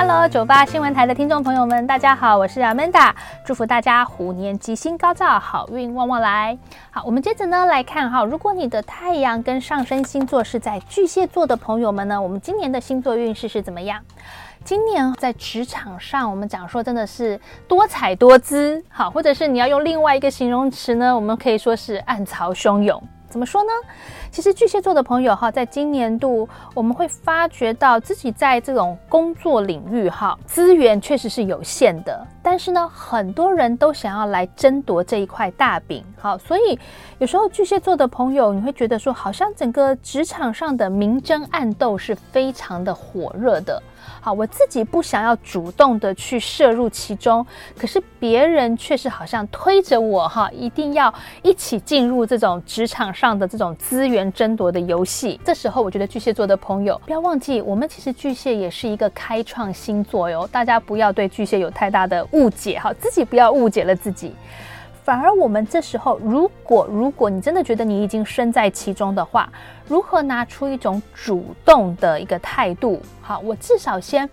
Hello，九八新闻台的听众朋友们，大家好，我是 Amanda，祝福大家虎年吉星高照，好运旺旺来。好，我们接着呢来看哈，如果你的太阳跟上升星座是在巨蟹座的朋友们呢，我们今年的星座运势是怎么样？今年在职场上，我们讲说真的是多彩多姿，好，或者是你要用另外一个形容词呢，我们可以说是暗潮汹涌。怎么说呢？其实巨蟹座的朋友哈，在今年度我们会发觉到自己在这种工作领域哈，资源确实是有限的。但是呢，很多人都想要来争夺这一块大饼，好，所以有时候巨蟹座的朋友，你会觉得说，好像整个职场上的明争暗斗是非常的火热的。好，我自己不想要主动的去摄入其中，可是别人却是好像推着我哈，一定要一起进入这种职场上的这种资源争夺的游戏。这时候，我觉得巨蟹座的朋友不要忘记，我们其实巨蟹也是一个开创星座哟，大家不要对巨蟹有太大的误解哈，自己不要误解了自己。反而我们这时候，如果如果你真的觉得你已经身在其中的话，如何拿出一种主动的一个态度？好，我至少先。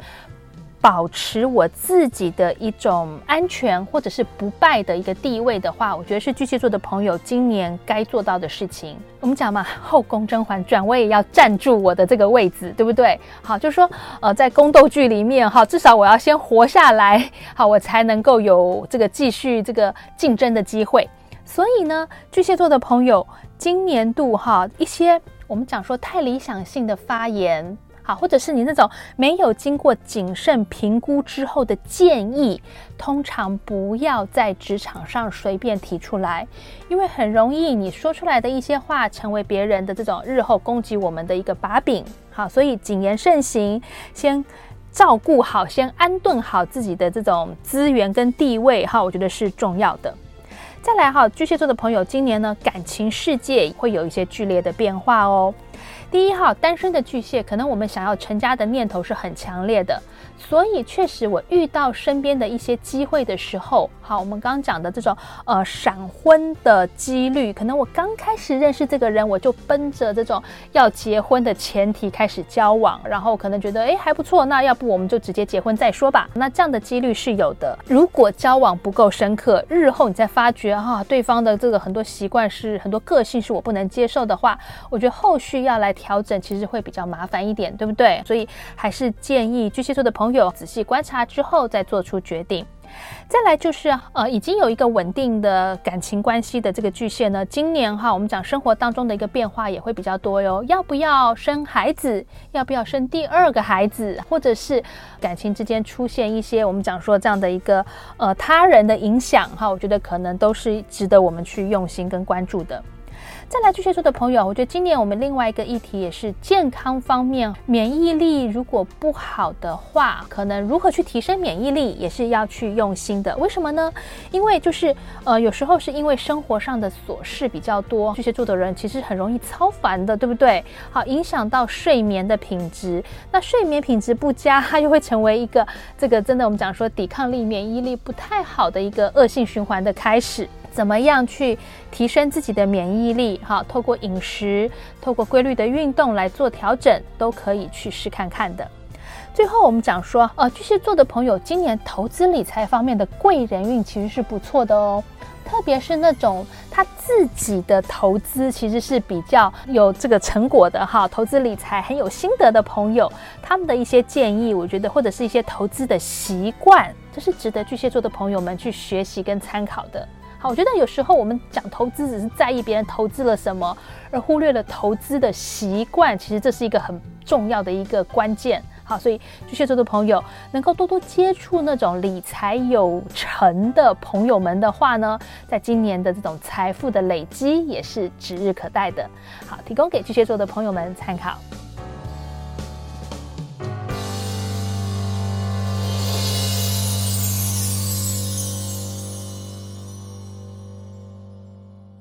保持我自己的一种安全或者是不败的一个地位的话，我觉得是巨蟹座的朋友今年该做到的事情。我们讲嘛，《后宫甄嬛传》，我也要站住我的这个位置，对不对？好，就是说，呃，在宫斗剧里面，哈，至少我要先活下来，好，我才能够有这个继续这个竞争的机会。所以呢，巨蟹座的朋友，今年度哈一些我们讲说太理想性的发言。好，或者是你那种没有经过谨慎评估之后的建议，通常不要在职场上随便提出来，因为很容易你说出来的一些话，成为别人的这种日后攻击我们的一个把柄。好，所以谨言慎行，先照顾好，先安顿好自己的这种资源跟地位。哈，我觉得是重要的。再来哈，巨蟹座的朋友，今年呢感情世界会有一些剧烈的变化哦。第一号单身的巨蟹，可能我们想要成家的念头是很强烈的，所以确实我遇到身边的一些机会的时候，好，我们刚刚讲的这种呃闪婚的几率，可能我刚开始认识这个人，我就奔着这种要结婚的前提开始交往，然后可能觉得哎还不错，那要不我们就直接结婚再说吧。那这样的几率是有的。如果交往不够深刻，日后你再发觉哈对方的这个很多习惯是很多个性是我不能接受的话，我觉得后续要来。调整其实会比较麻烦一点，对不对？所以还是建议巨蟹座的朋友仔细观察之后再做出决定。再来就是呃，已经有一个稳定的感情关系的这个巨蟹呢，今年哈，我们讲生活当中的一个变化也会比较多哟。要不要生孩子？要不要生第二个孩子？或者是感情之间出现一些我们讲说这样的一个呃他人的影响哈？我觉得可能都是值得我们去用心跟关注的。再来巨蟹座的朋友，我觉得今年我们另外一个议题也是健康方面，免疫力如果不好的话，可能如何去提升免疫力也是要去用心的。为什么呢？因为就是呃，有时候是因为生活上的琐事比较多，巨蟹座的人其实很容易超烦的，对不对？好，影响到睡眠的品质。那睡眠品质不佳，它又会成为一个这个真的我们讲说抵抗力、免疫力不太好的一个恶性循环的开始。怎么样去提升自己的免疫力？哈，透过饮食，透过规律的运动来做调整，都可以去试看看的。最后，我们讲说，呃，巨蟹座的朋友，今年投资理财方面的贵人运其实是不错的哦。特别是那种他自己的投资其实是比较有这个成果的哈，投资理财很有心得的朋友，他们的一些建议，我觉得或者是一些投资的习惯，这是值得巨蟹座的朋友们去学习跟参考的。好，我觉得有时候我们讲投资，只是在意别人投资了什么，而忽略了投资的习惯。其实这是一个很重要的一个关键。好，所以巨蟹座的朋友能够多多接触那种理财有成的朋友们的话呢，在今年的这种财富的累积也是指日可待的。好，提供给巨蟹座的朋友们参考。